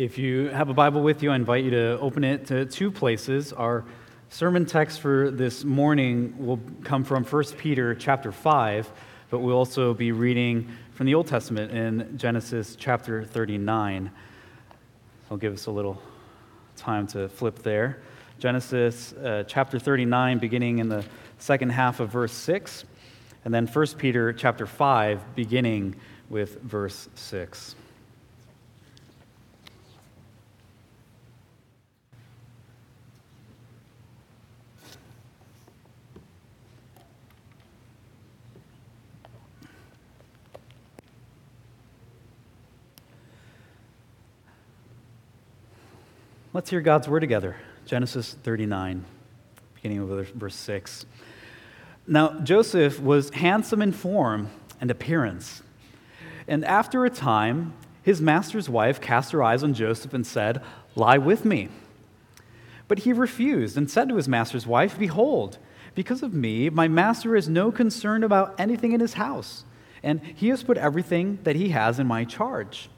If you have a Bible with you, I invite you to open it to two places. Our sermon text for this morning will come from 1 Peter chapter 5, but we'll also be reading from the Old Testament in Genesis chapter 39. I'll give us a little time to flip there. Genesis uh, chapter 39, beginning in the second half of verse 6, and then 1 Peter chapter 5, beginning with verse 6. Let's hear God's word together. Genesis 39, beginning with verse 6. Now, Joseph was handsome in form and appearance. And after a time, his master's wife cast her eyes on Joseph and said, Lie with me. But he refused and said to his master's wife, Behold, because of me, my master has no concern about anything in his house, and he has put everything that he has in my charge.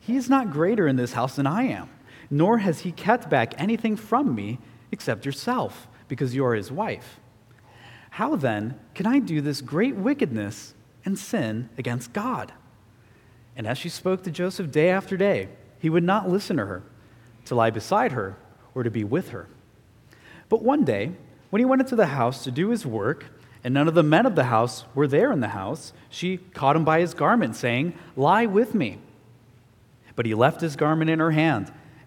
He is not greater in this house than I am nor has he kept back anything from me except yourself, because you are his wife. How then can I do this great wickedness and sin against God? And as she spoke to Joseph day after day, he would not listen to her, to lie beside her, or to be with her. But one day, when he went into the house to do his work, and none of the men of the house were there in the house, she caught him by his garment, saying, Lie with me. But he left his garment in her hand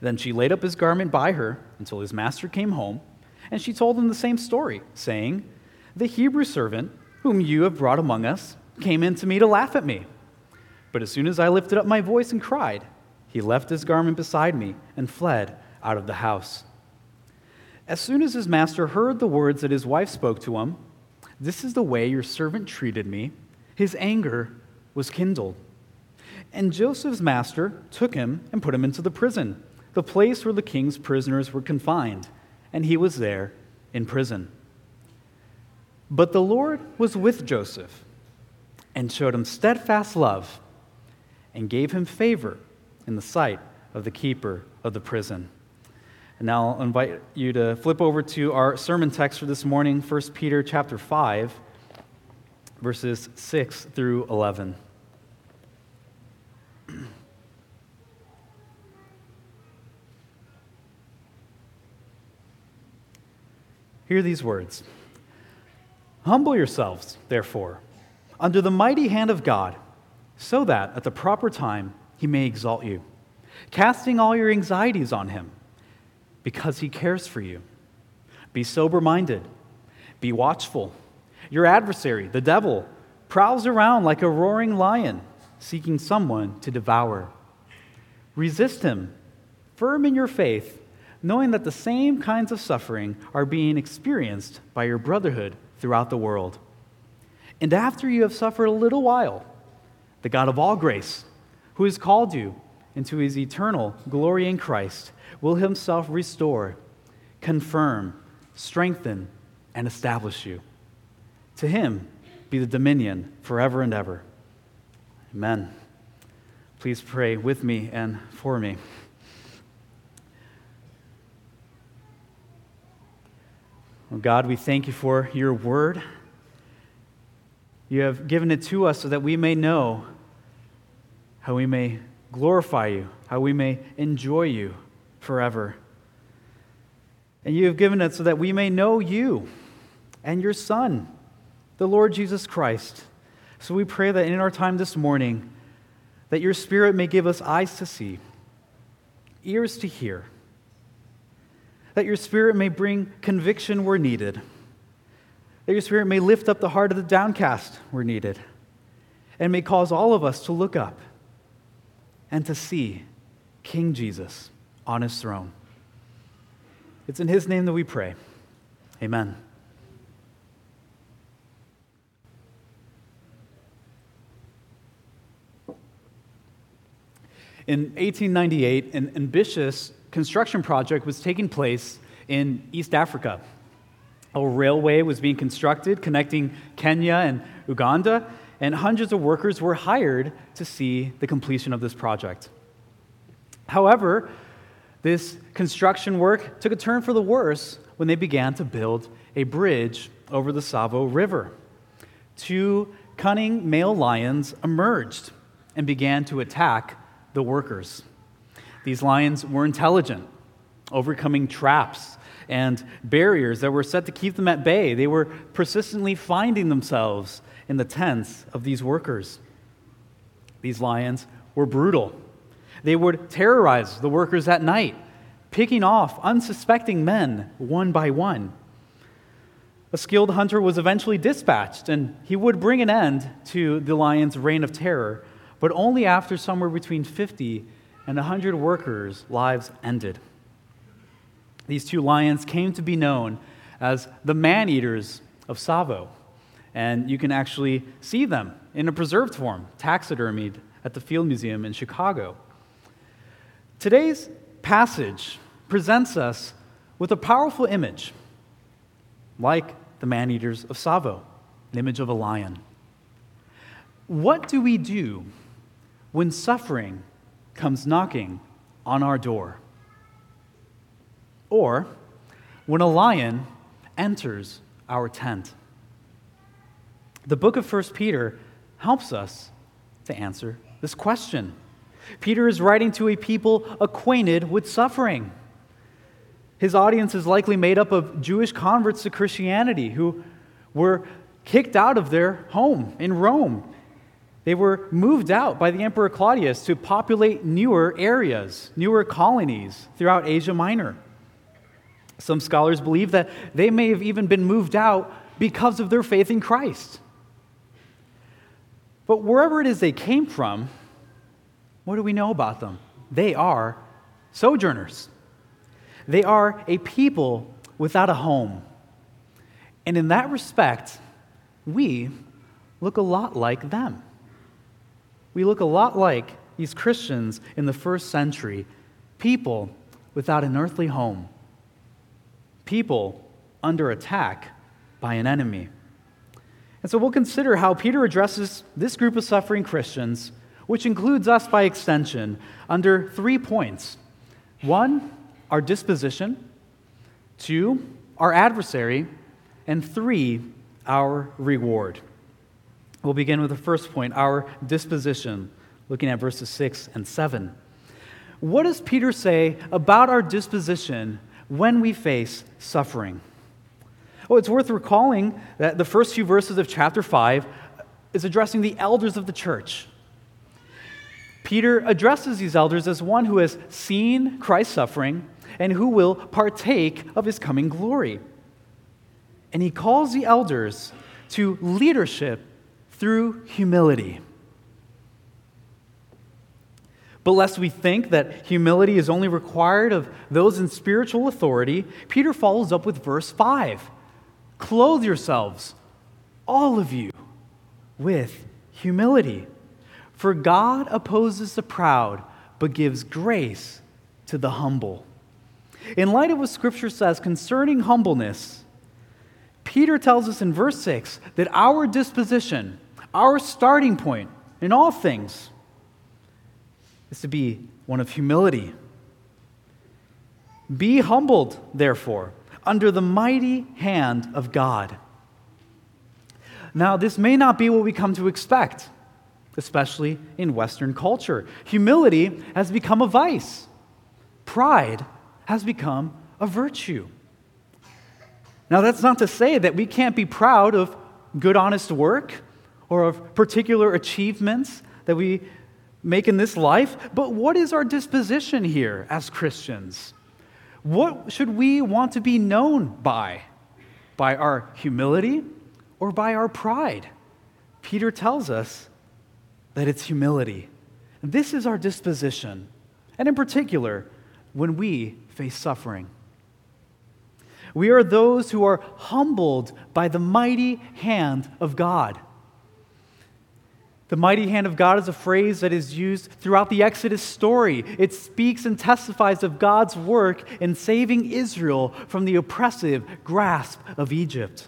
Then she laid up his garment by her until his master came home, and she told him the same story, saying, The Hebrew servant, whom you have brought among us, came in to me to laugh at me. But as soon as I lifted up my voice and cried, he left his garment beside me and fled out of the house. As soon as his master heard the words that his wife spoke to him, This is the way your servant treated me, his anger was kindled. And Joseph's master took him and put him into the prison the place where the king's prisoners were confined, and he was there in prison. But the Lord was with Joseph and showed him steadfast love and gave him favor in the sight of the keeper of the prison. And now I'll invite you to flip over to our sermon text for this morning, 1 Peter chapter 5, verses 6 through 11. Hear these words Humble yourselves, therefore, under the mighty hand of God, so that at the proper time he may exalt you, casting all your anxieties on him, because he cares for you. Be sober minded, be watchful. Your adversary, the devil, prowls around like a roaring lion, seeking someone to devour. Resist him, firm in your faith knowing that the same kinds of suffering are being experienced by your brotherhood throughout the world. And after you have suffered a little while, the God of all grace, who has called you into his eternal glory in Christ, will himself restore, confirm, strengthen, and establish you. To him be the dominion forever and ever. Amen. Please pray with me and for me. Well, God, we thank you for your word. You have given it to us so that we may know how we may glorify you, how we may enjoy you forever. And you have given it so that we may know you and your Son, the Lord Jesus Christ. So we pray that in our time this morning, that your Spirit may give us eyes to see, ears to hear that your Spirit may bring conviction where needed, that your Spirit may lift up the heart of the downcast where needed, and may cause all of us to look up and to see King Jesus on his throne. It's in his name that we pray. Amen. In 1898, an ambitious construction project was taking place in East Africa. A railway was being constructed connecting Kenya and Uganda, and hundreds of workers were hired to see the completion of this project. However, this construction work took a turn for the worse when they began to build a bridge over the Tsavo River. Two cunning male lions emerged and began to attack the workers. These lions were intelligent, overcoming traps and barriers that were set to keep them at bay. They were persistently finding themselves in the tents of these workers. These lions were brutal. They would terrorize the workers at night, picking off unsuspecting men one by one. A skilled hunter was eventually dispatched, and he would bring an end to the lion's reign of terror, but only after somewhere between 50 and 100 workers' lives ended. These two lions came to be known as the man eaters of Tsavo, and you can actually see them in a preserved form, taxidermied at the Field Museum in Chicago. Today's passage presents us with a powerful image, like the man eaters of Tsavo, an image of a lion. What do we do when suffering comes knocking on our door? Or when a lion enters our tent? The book of 1 Peter helps us to answer this question. Peter is writing to a people acquainted with suffering. His audience is likely made up of Jewish converts to Christianity who were kicked out of their home in Rome they were moved out by the Emperor Claudius to populate newer areas, newer colonies throughout Asia Minor. Some scholars believe that they may have even been moved out because of their faith in Christ. But wherever it is they came from, what do we know about them? They are sojourners. They are a people without a home. And in that respect, we look a lot like them. We look a lot like these Christians in the first century. People without an earthly home, people under attack by an enemy. And so we'll consider how Peter addresses this group of suffering Christians, which includes us by extension, under three points. One, our disposition, two, our adversary, and three, our reward. We'll begin with the first point our disposition, looking at verses 6 and 7. What does Peter say about our disposition when we face suffering? Well, it's worth recalling that the first few verses of chapter 5 is addressing the elders of the church. Peter addresses these elders as one who has seen Christ's suffering and who will partake of his coming glory. And he calls the elders to leadership through humility. But lest we think that humility is only required of those in spiritual authority, Peter follows up with verse 5 Clothe yourselves, all of you, with humility. For God opposes the proud, but gives grace to the humble. In light of what Scripture says concerning humbleness, Peter tells us in verse 6 that our disposition, our starting point in all things is to be one of humility. Be humbled, therefore, under the mighty hand of God. Now, this may not be what we come to expect, especially in Western culture. Humility has become a vice, pride has become a virtue. Now, that's not to say that we can't be proud of good, honest work or of particular achievements that we make in this life, but what is our disposition here as Christians? What should we want to be known by? By our humility or by our pride? Peter tells us that it's humility. This is our disposition and in particular, when we face suffering. We are those who are humbled by the mighty hand of God. The mighty hand of God is a phrase that is used throughout the Exodus story. It speaks and testifies of God's work in saving Israel from the oppressive grasp of Egypt.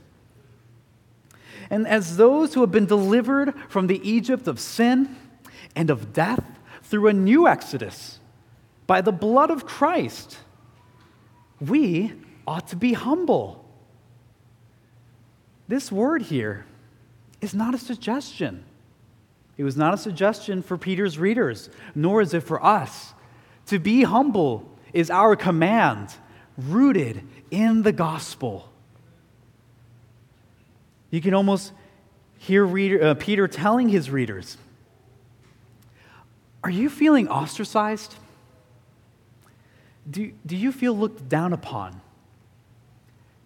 And as those who have been delivered from the Egypt of sin and of death through a new Exodus by the blood of Christ, we ought to be humble. This word here is not a suggestion. It was not a suggestion for Peter's readers, nor is it for us. To be humble is our command, rooted in the gospel. You can almost hear reader, uh, Peter telling his readers Are you feeling ostracized? Do, do you feel looked down upon?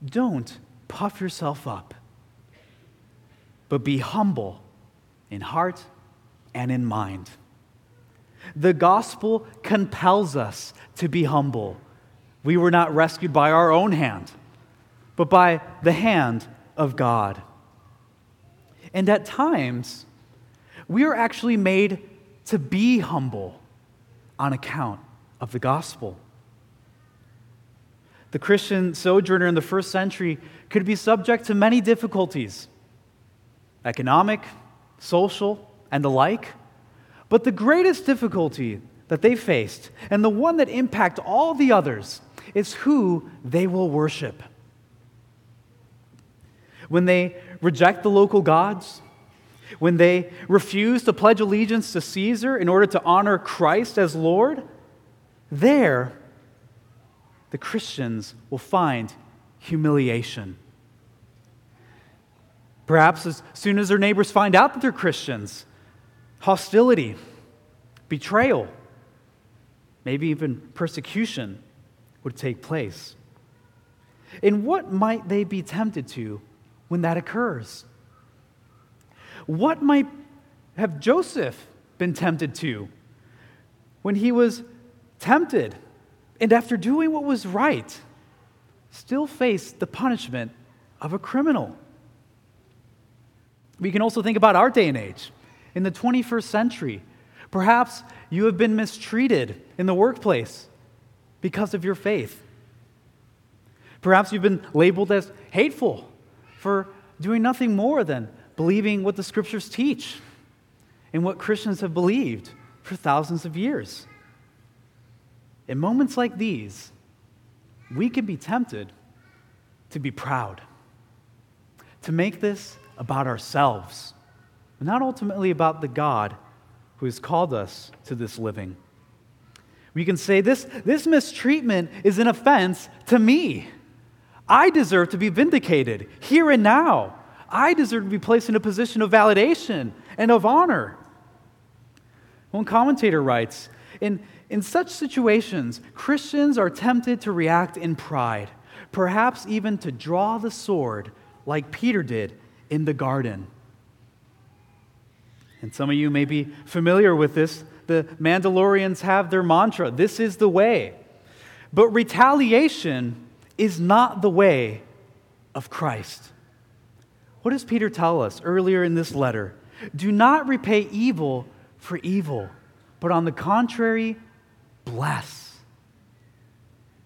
Don't puff yourself up, but be humble in heart and in mind. The gospel compels us to be humble. We were not rescued by our own hand, but by the hand of God. And at times, we are actually made to be humble on account of the gospel. The Christian sojourner in the first century could be subject to many difficulties economic, social, and the like. But the greatest difficulty that they faced, and the one that impacted all the others, is who they will worship. When they reject the local gods, when they refuse to pledge allegiance to Caesar in order to honor Christ as Lord, there the Christians will find humiliation. Perhaps as soon as their neighbors find out that they're Christians, hostility, betrayal, maybe even persecution would take place. And what might they be tempted to when that occurs? What might have Joseph been tempted to when he was tempted and after doing what was right, still faced the punishment of a criminal? We can also think about our day and age. In the 21st century, perhaps you have been mistreated in the workplace because of your faith. Perhaps you've been labeled as hateful for doing nothing more than believing what the scriptures teach and what Christians have believed for thousands of years. In moments like these, we can be tempted to be proud, to make this about ourselves, not ultimately about the God who has called us to this living. We can say, this, this mistreatment is an offense to me. I deserve to be vindicated here and now. I deserve to be placed in a position of validation and of honor. One commentator writes in, in such situations, Christians are tempted to react in pride, perhaps even to draw the sword like Peter did in the garden. And some of you may be familiar with this. The Mandalorians have their mantra this is the way. But retaliation is not the way of Christ. What does Peter tell us earlier in this letter? Do not repay evil for evil, but on the contrary, bless.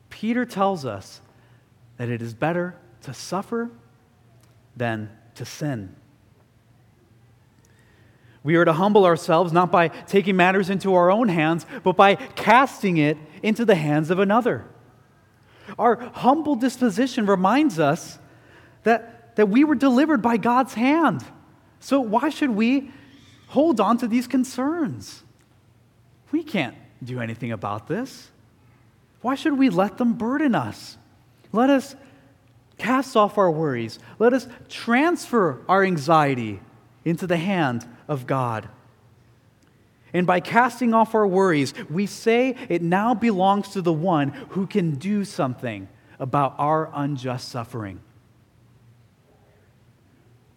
Peter tells us that it is better to suffer than to sin. We are to humble ourselves not by taking matters into our own hands, but by casting it into the hands of another. Our humble disposition reminds us that, that we were delivered by God's hand. So, why should we hold on to these concerns? We can't do anything about this. Why should we let them burden us? Let us cast off our worries. Let us transfer our anxiety into the hand of God. And by casting off our worries, we say it now belongs to the one who can do something about our unjust suffering.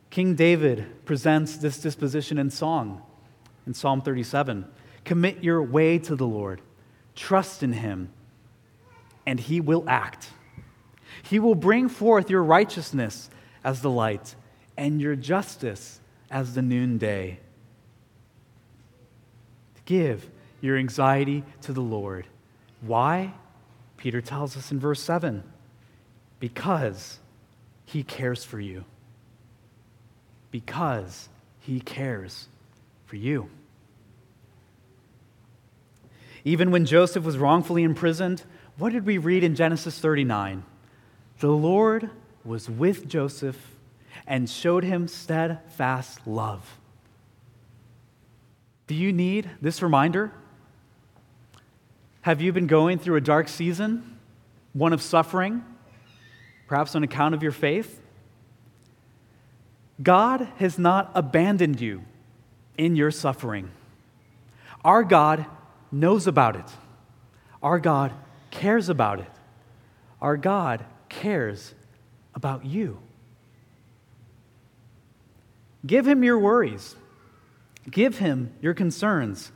King David presents this disposition in song in Psalm 37 Commit your way to the Lord. trust in him, and he will act. He will bring forth your righteousness as the light and your justice as the noonday. Give your anxiety to the Lord. Why? Peter tells us in verse 7 because he cares for you. Because he cares for you. Even when Joseph was wrongfully imprisoned, what did we read in Genesis 39? The Lord was with Joseph and showed him steadfast love. Do you need this reminder? Have you been going through a dark season, one of suffering, perhaps on account of your faith? God has not abandoned you in your suffering. Our God knows about it. Our God cares about it. Our God cares about you. Give him your worries. Give him your concerns.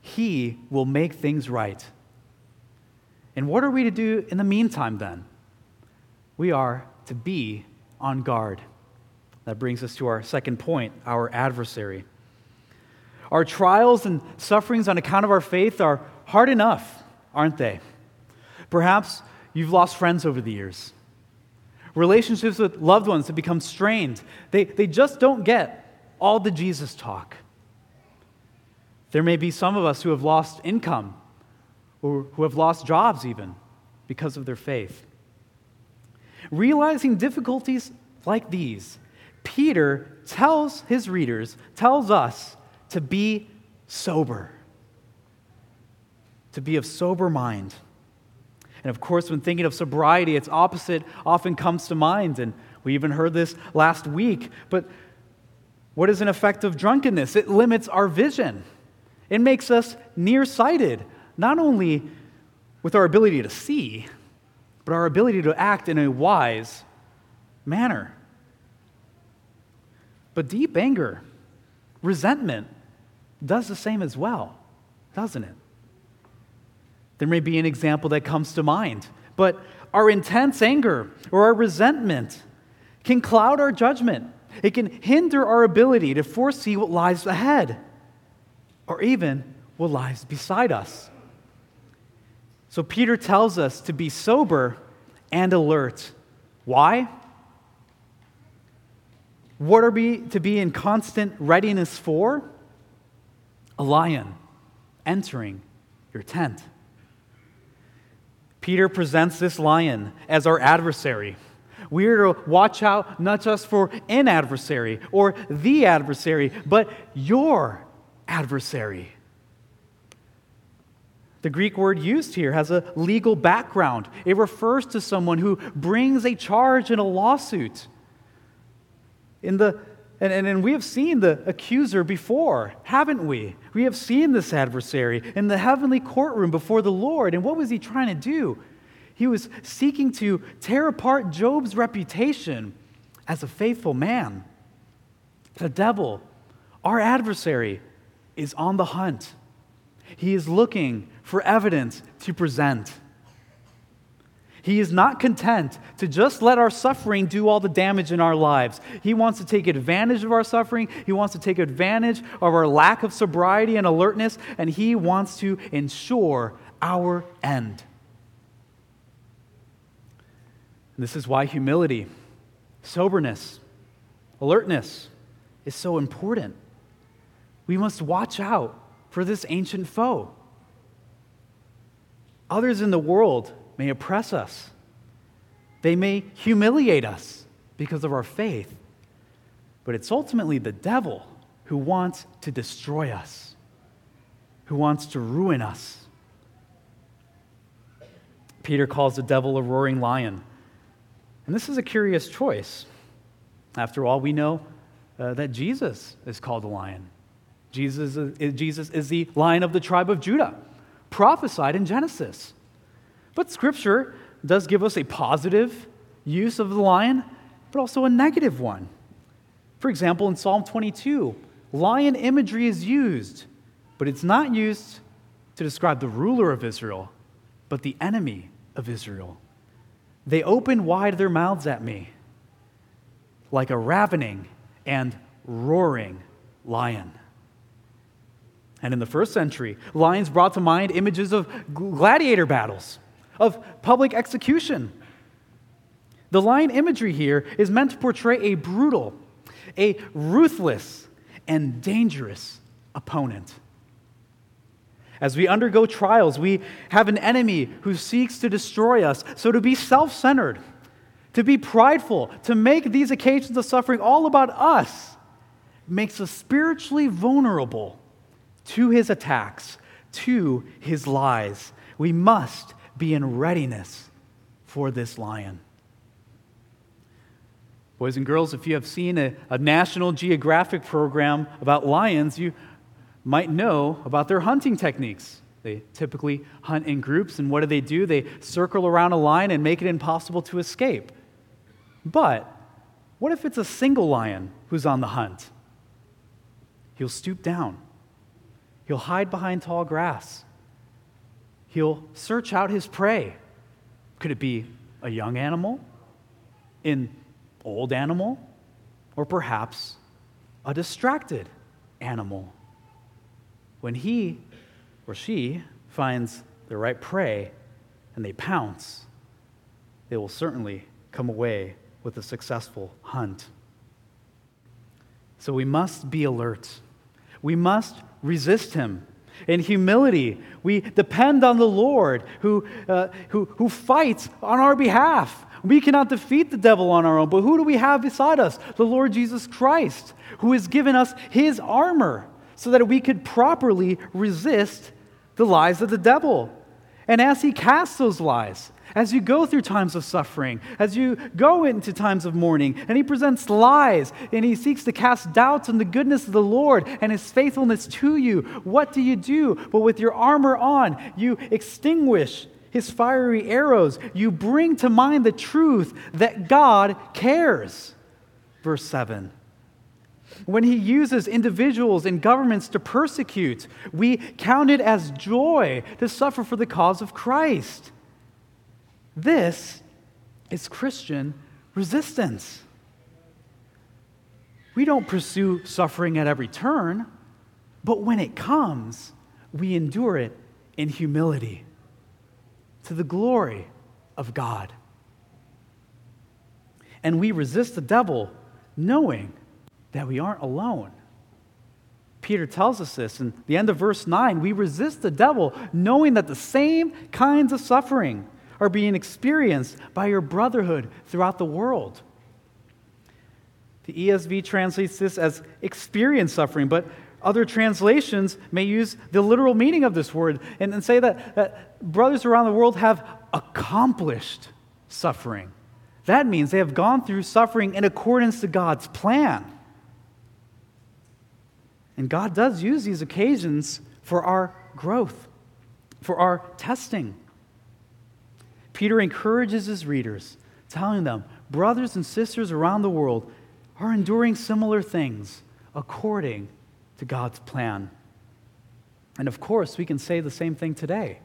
He will make things right. And what are we to do in the meantime then? We are to be on guard. That brings us to our second point our adversary. Our trials and sufferings on account of our faith are hard enough, aren't they? Perhaps you've lost friends over the years. Relationships with loved ones have become strained. They, they just don't get all the Jesus talk. There may be some of us who have lost income or who have lost jobs even because of their faith. Realizing difficulties like these, Peter tells his readers, tells us to be sober, to be of sober mind. And of course, when thinking of sobriety, its opposite often comes to mind. And we even heard this last week. But what is an effect of drunkenness? It limits our vision, it makes us nearsighted, not only with our ability to see, but our ability to act in a wise manner. But deep anger, resentment, does the same as well, doesn't it? There may be an example that comes to mind, but our intense anger or our resentment can cloud our judgment. It can hinder our ability to foresee what lies ahead or even what lies beside us. So Peter tells us to be sober and alert. Why? What are we to be in constant readiness for? A lion entering your tent. Peter presents this lion as our adversary. We are to watch out not just for an adversary or the adversary, but your adversary. The Greek word used here has a legal background. It refers to someone who brings a charge in a lawsuit. In the, and, and, and we have seen the accuser before, haven't we? We have seen this adversary in the heavenly courtroom before the Lord. And what was he trying to do? He was seeking to tear apart Job's reputation as a faithful man. The devil, our adversary, is on the hunt. He is looking for evidence to present. He is not content to just let our suffering do all the damage in our lives. He wants to take advantage of our suffering. He wants to take advantage of our lack of sobriety and alertness, and he wants to ensure our end. This is why humility, soberness, alertness is so important. We must watch out for this ancient foe. Others in the world may oppress us, they may humiliate us because of our faith, but it's ultimately the devil who wants to destroy us, who wants to ruin us. Peter calls the devil a roaring lion. And this is a curious choice. After all, we know uh, that Jesus is called a lion. Jesus is, Jesus is the lion of the tribe of Judah, prophesied in Genesis. But Scripture does give us a positive use of the lion, but also a negative one. For example, in Psalm 22, lion imagery is used, but it's not used to describe the ruler of Israel, but the enemy of Israel. They open wide their mouths at me like a ravening and roaring lion. And in the first century, lions brought to mind images of gladiator battles, of public execution. The lion imagery here is meant to portray a brutal, a ruthless, and dangerous opponent. As we undergo trials, we have an enemy who seeks to destroy us. So to be self centered, to be prideful, to make these occasions of suffering all about us, makes us spiritually vulnerable to his attacks, to his lies. We must be in readiness for this lion. Boys and girls, if you have seen a, a, National Geographic program about lions, you might know about their hunting techniques. They typically hunt in groups, and what do they do? They circle around a lion and make it impossible to escape. But what if it's a single lion who's on the hunt? He'll stoop down, he'll hide behind tall grass, he'll search out his prey. Could it be a young animal? an old animal, or perhaps a distracted animal. When he or she finds the right prey and they pounce, they will certainly come away with a successful hunt. So we must be alert. We must resist him. In humility, we depend on the Lord who, uh, who, who fights on our behalf. We cannot defeat the devil on our own, but who do we have beside us? The Lord Jesus Christ, who has given us his armor so that we could properly resist the lies of the devil. And as he casts those lies, as you go through times of suffering, as you go into times of mourning, and he presents lies and he seeks to cast doubts on the goodness of the Lord and his faithfulness to you, what do you do? But with your armor on, you extinguish his fiery arrows. You bring to mind the truth that God cares. Verse 7. When he uses individuals and governments to persecute, we count it as joy to suffer for the cause of Christ. This is Christian resistance. We don't pursue suffering at every turn, but when it comes, we endure it in humility to the glory of God. And we resist the devil knowing that we aren't alone. Peter tells us this in the end of verse 9. We resist the devil knowing that the same kinds of suffering are being experienced by your brotherhood throughout the world. The ESV translates this as experience suffering, but other translations may use the literal meaning of this word and, and say that, that brothers around the world have accomplished suffering. That means they have gone through suffering in accordance to God's plan. And God does use these occasions for our growth, for our testing. Peter encourages his readers, telling them, brothers and sisters around the world are enduring similar things according to God's plan. And of course, we can say the same thing today.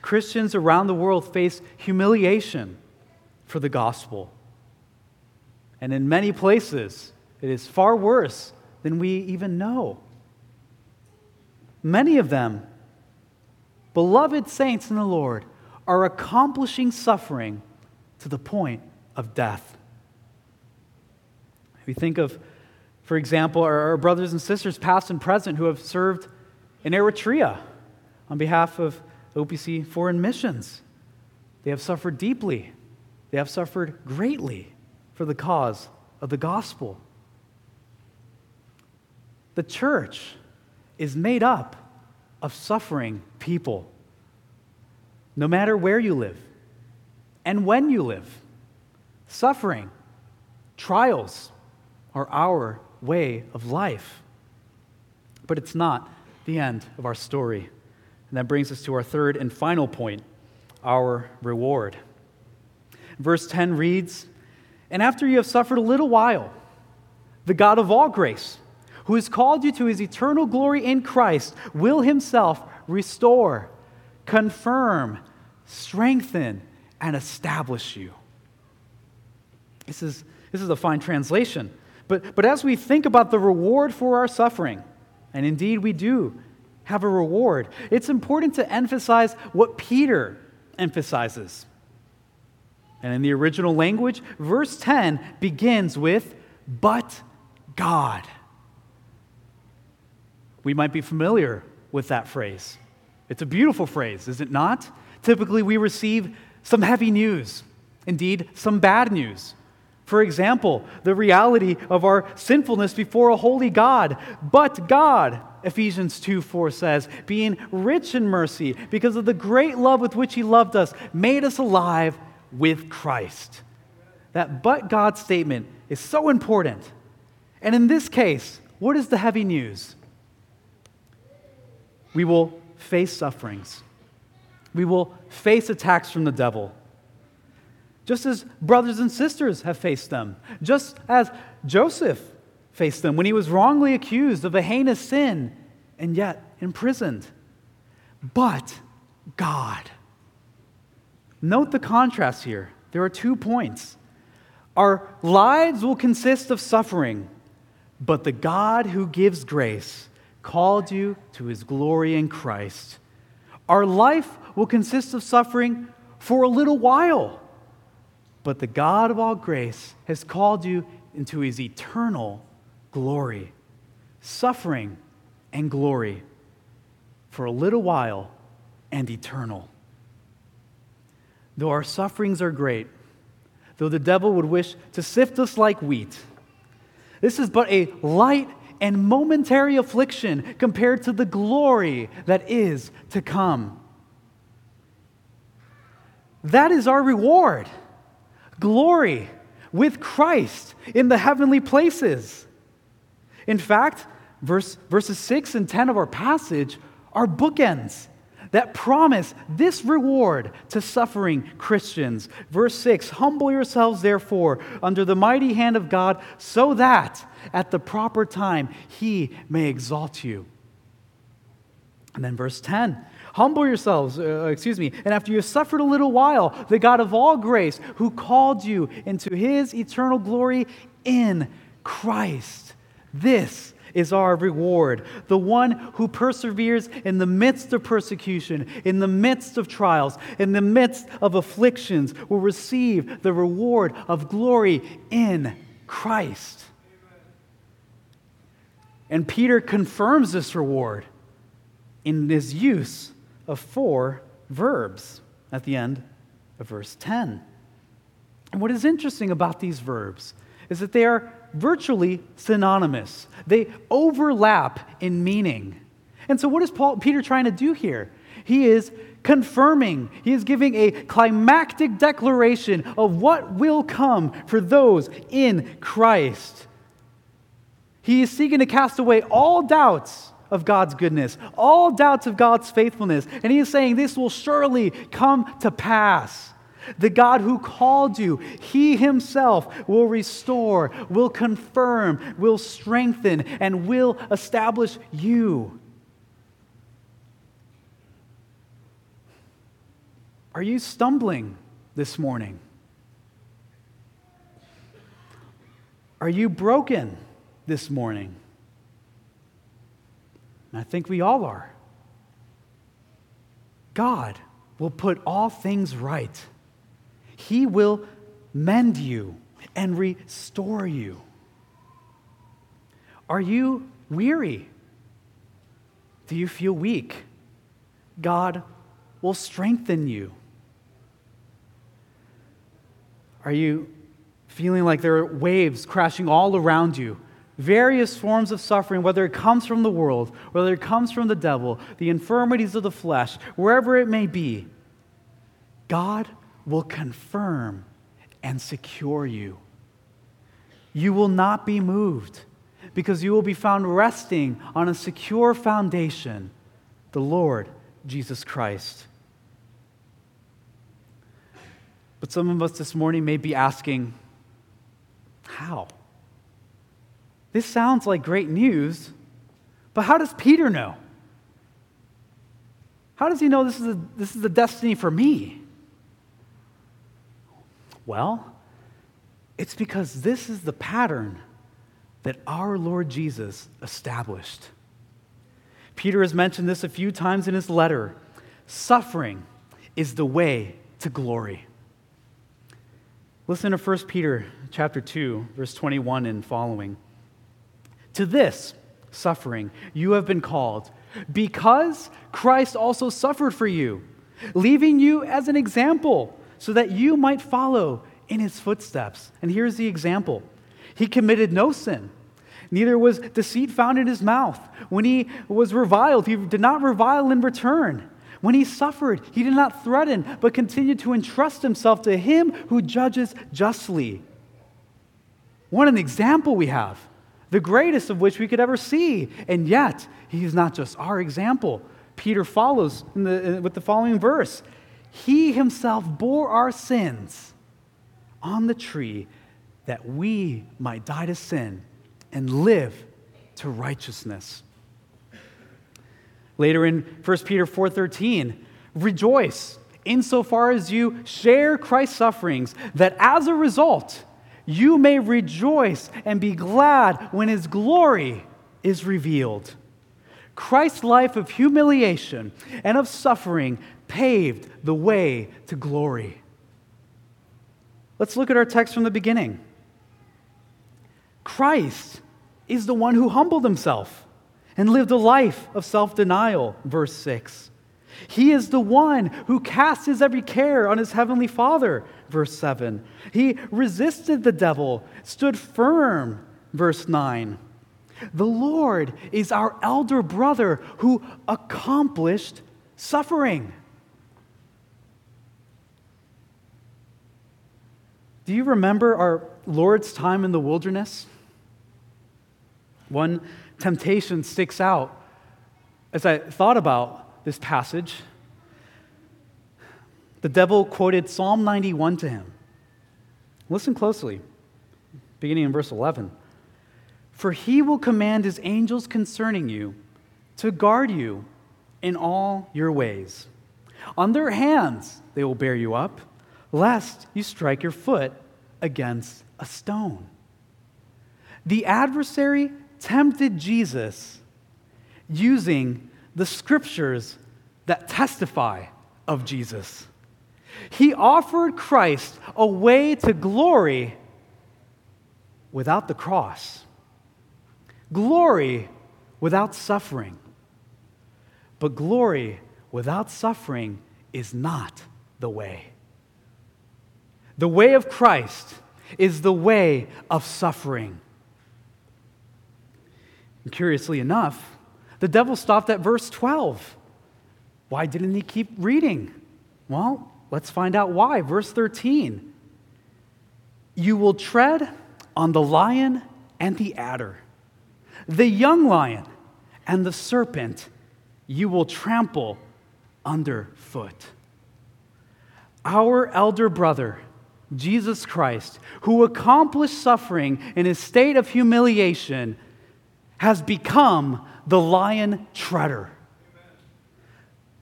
Christians around the world face humiliation for the gospel. And in many places, it is far worse than we even know. Many of them, beloved saints in the Lord, are accomplishing suffering to the point of death. We think of for example, our brothers and sisters, past and present, who have served in Eritrea on behalf of OPC Foreign Missions. They have suffered deeply, they have suffered greatly for the cause of the gospel. The church is made up of suffering people, no matter where you live and when you live. Suffering, trials are our way of life. But it's not the end of our story. And that brings us to our third and final point our reward. Verse 10 reads And after you have suffered a little while, the God of all grace, who has called you to his eternal glory in Christ, will himself restore, confirm, strengthen, and establish you. This is, this is a fine translation. But, but as we think about the reward for our suffering, and indeed we do have a reward, it's important to emphasize what Peter emphasizes. And in the original language, verse 10 begins with, but God. We might be familiar with that phrase. It's a beautiful phrase, is it not? Typically, we receive some heavy news, indeed, some bad news. For example, the reality of our sinfulness before a holy God. But God, Ephesians 2 4 says, being rich in mercy, because of the great love with which He loved us, made us alive with Christ. That but God statement is so important. And in this case, what is the heavy news? We will face sufferings. We will face attacks from the devil just as brothers and sisters have faced them, just as Joseph faced them when he was wrongly accused of a heinous sin and yet imprisoned. But God. Note the contrast here. There are two points. Our lives will consist of suffering, but the God who gives grace called you to his glory in Christ. Our life will consist of suffering for a little while but the God of all grace has called you into his eternal glory, suffering and glory for a little while and eternal. Though our sufferings are great, though the devil would wish to sift us like wheat, this is but a light and momentary affliction compared to the glory that is to come. That is our reward glory with Christ in the heavenly places. In fact, verse, verses 6 and 10 of our passage are bookends that promise this reward to suffering Christians. Verse 6 Humble yourselves, therefore, under the mighty hand of God, so that at the proper time he may exalt you. And then verse 10 Humble yourselves, uh, uh, excuse me, and after you have suffered a little while, the God of all grace, who called you into his eternal glory in Christ. This is our reward. The one who perseveres in the midst of persecution, in the midst of trials, in the midst of afflictions, will receive the reward of glory in Christ. And Peter confirms this reward in his use of four verbs at the end of verse 10. And what is interesting about these verbs is that they are virtually synonymous, they overlap in meaning. And so, what is Paul, Peter trying to do here? He is confirming, he is giving a climactic declaration of what will come for those in Christ. He is seeking to cast away all doubts of God's goodness, all doubts of God's faithfulness. And he is saying this will surely come to pass. The God who called you, he himself will restore, will confirm, will strengthen, and will establish you. Are you stumbling this morning? Are you broken this morning? And I think we all are. God will put all things right. He will mend you and restore you. Are you weary? Do you feel weak? God will strengthen you. Are you feeling like there are waves crashing all around you? Various forms of suffering, whether it comes from the world, whether it comes from the devil, the infirmities of the flesh, wherever it may be, God will confirm and secure you. You will not be moved because you will be found resting on a secure foundation, the Lord Jesus Christ. But some of us this morning may be asking, how? This sounds like great news, but how does Peter know? How does he know this is, a, this is the destiny for me? Well, it's because this is the pattern that our Lord Jesus established. Peter has mentioned this a few times in his letter. Suffering is the way to glory. Listen to 1 Peter chapter 2, verse 21 and following. To this suffering you have been called, because Christ also suffered for you, leaving you as an example, so that you might follow in his footsteps. And here's the example He committed no sin. Neither was deceit found in his mouth. When he was reviled, he did not revile in return. When he suffered, he did not threaten, but continued to entrust himself to him who judges justly. What an example we have, the greatest of which we could ever see. And yet, he's not just our example. Peter follows the, with the following verse He himself bore our sins on the tree that we might die to sin and live to righteousness. Later in 1 Peter 4:13, rejoice insofar as you share Christ's sufferings, that as a result you may rejoice and be glad when his glory is revealed. Christ's life of humiliation and of suffering paved the way to glory. Let's look at our text from the beginning. Christ is the one who humbled himself and lived a life of self denial, verse 6. He is the one who casts his every care on his heavenly Father, verse 7. He resisted the devil, stood firm, verse 9. The Lord is our elder brother who accomplished suffering. Do you remember our Lord's time in the wilderness? One temptation sticks out as I thought about this passage. The devil quoted Psalm 91 to him. Listen closely, beginning in verse 11. For he will command his angels concerning you to guard you in all your ways. On their hands they will bear you up, lest you strike your foot against a stone. The adversary tempted Jesus using the scriptures that testify of Jesus. He offered Christ a way to glory without the cross, glory without suffering. But glory without suffering is not the way. The way of Christ is the way of suffering. And curiously enough, the devil stopped at verse 12. Why didn't he keep reading? Well, let's find out why. Verse 13 You will tread on the lion and the adder, the young lion and the serpent you will trample underfoot. Our elder brother, Jesus Christ, who accomplished suffering in his state of humiliation has become the lion treader.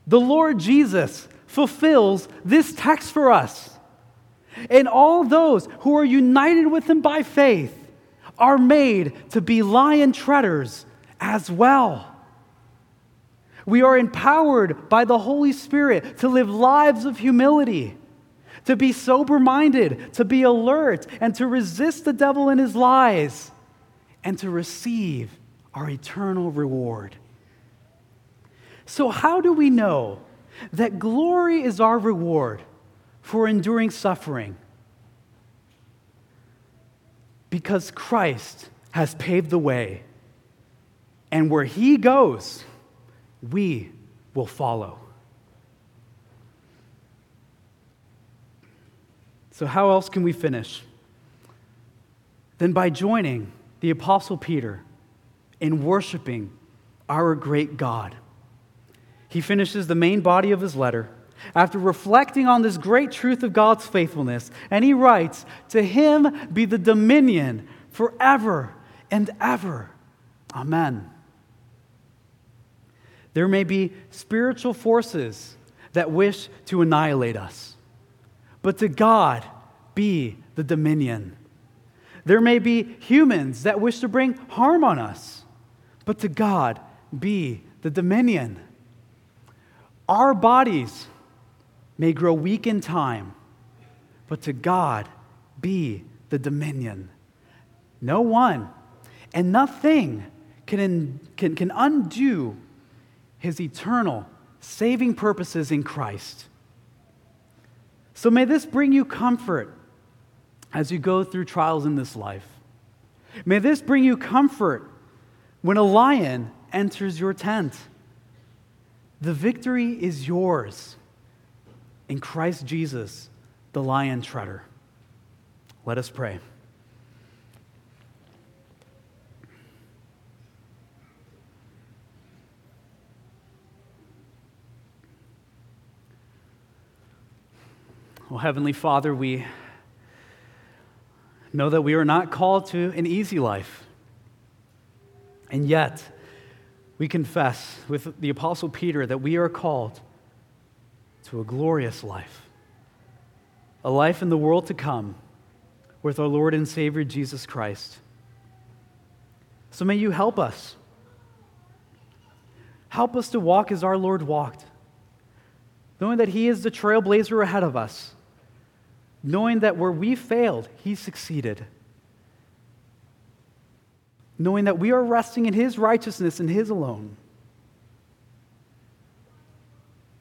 The Lord Jesus fulfills this text for us. And all those who are united with him by faith are made to be lion treaders as well. We are empowered by the Holy Spirit to live lives of humility, to be sober minded, to be alert, and to resist the devil and his lies, and to receive our eternal reward. So, how do we know that glory is our reward for enduring suffering? Because Christ has paved the way, and where He goes, we will follow. So, how else can we finish? Then by joining the Apostle Peter in worshiping our great God. He finishes the main body of his letter after reflecting on this great truth of God's faithfulness, and he writes, To him be the dominion forever and ever. Amen. There may be spiritual forces that wish to annihilate us, but to God be the dominion. There may be humans that wish to bring harm on us, but to God be the dominion. Our bodies may grow weak in time, but to God be the dominion. No one and nothing can, can, can undo his eternal saving purposes in Christ. So may this bring you comfort as you go through trials in this life. May this bring you comfort when a lion enters your tent. The victory is yours in Christ Jesus, the lion treader. Let us pray. Well, Heavenly Father, we know that we are not called to an easy life. And yet, we confess with the Apostle Peter that we are called to a glorious life, a life in the world to come with our Lord and Savior Jesus Christ. So may you help us. Help us to walk as our Lord walked, knowing that He is the trailblazer ahead of us knowing that where we failed, He succeeded. Knowing that we are resting in His righteousness and His alone.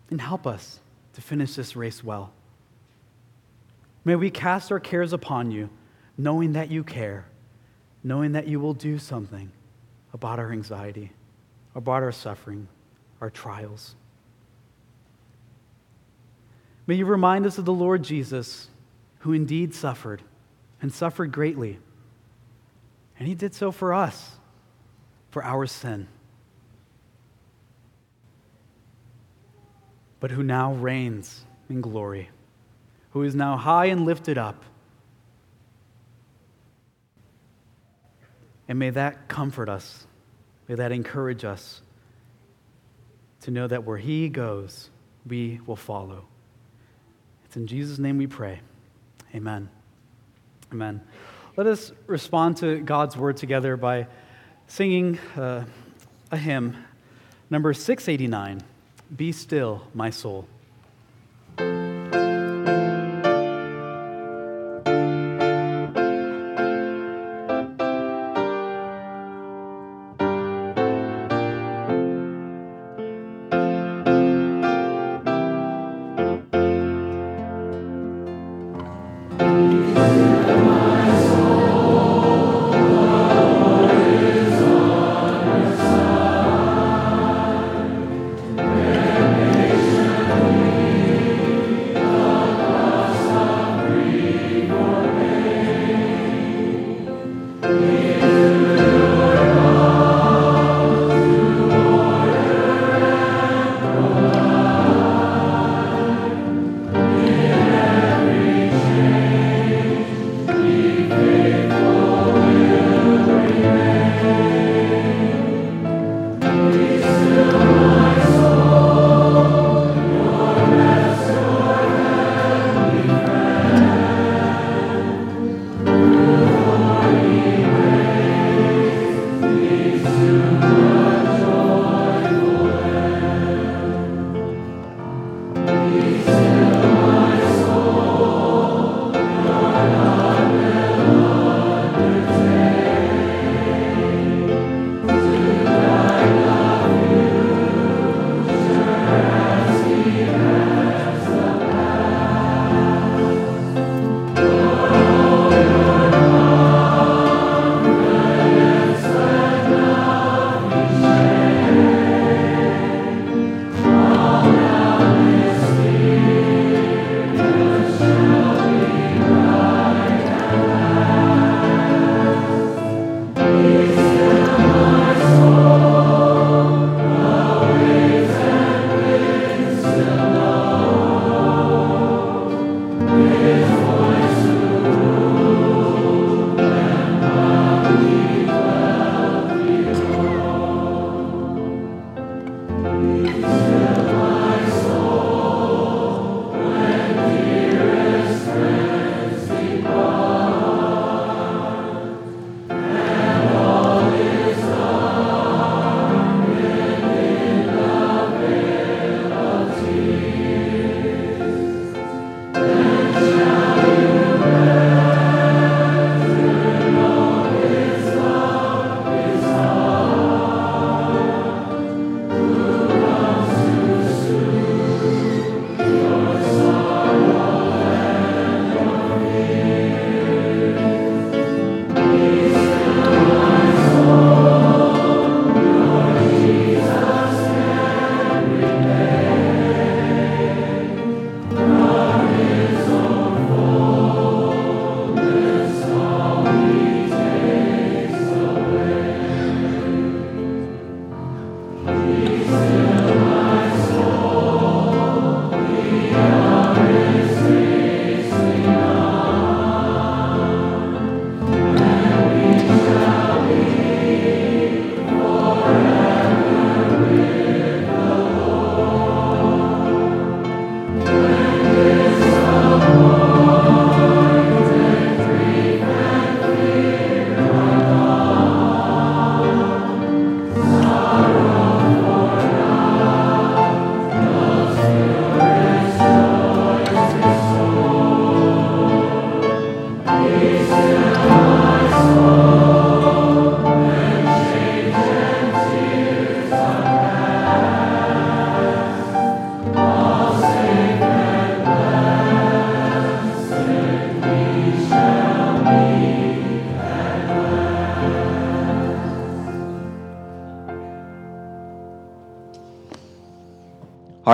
And help us to finish this race well. May we cast our cares upon you, knowing that you care, knowing that you will do something about our anxiety, about our suffering, our trials. May you remind us of the Lord Jesus who indeed suffered and suffered greatly. And he did so for us, for our sin. But who now reigns in glory, who is now high and lifted up. And may that comfort us, may that encourage us to know that where he goes, we will follow. It's in Jesus' name we pray. Amen. Amen. Let us respond to God's word together by singing uh, a hymn, number 689 Be Still, My Soul.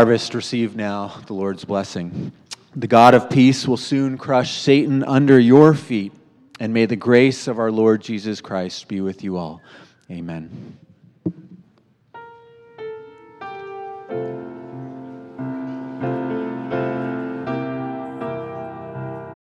Harvest, receive now the Lord's blessing. The God of peace will soon crush Satan under your feet, and may the grace of our Lord Jesus Christ be with you all. Amen.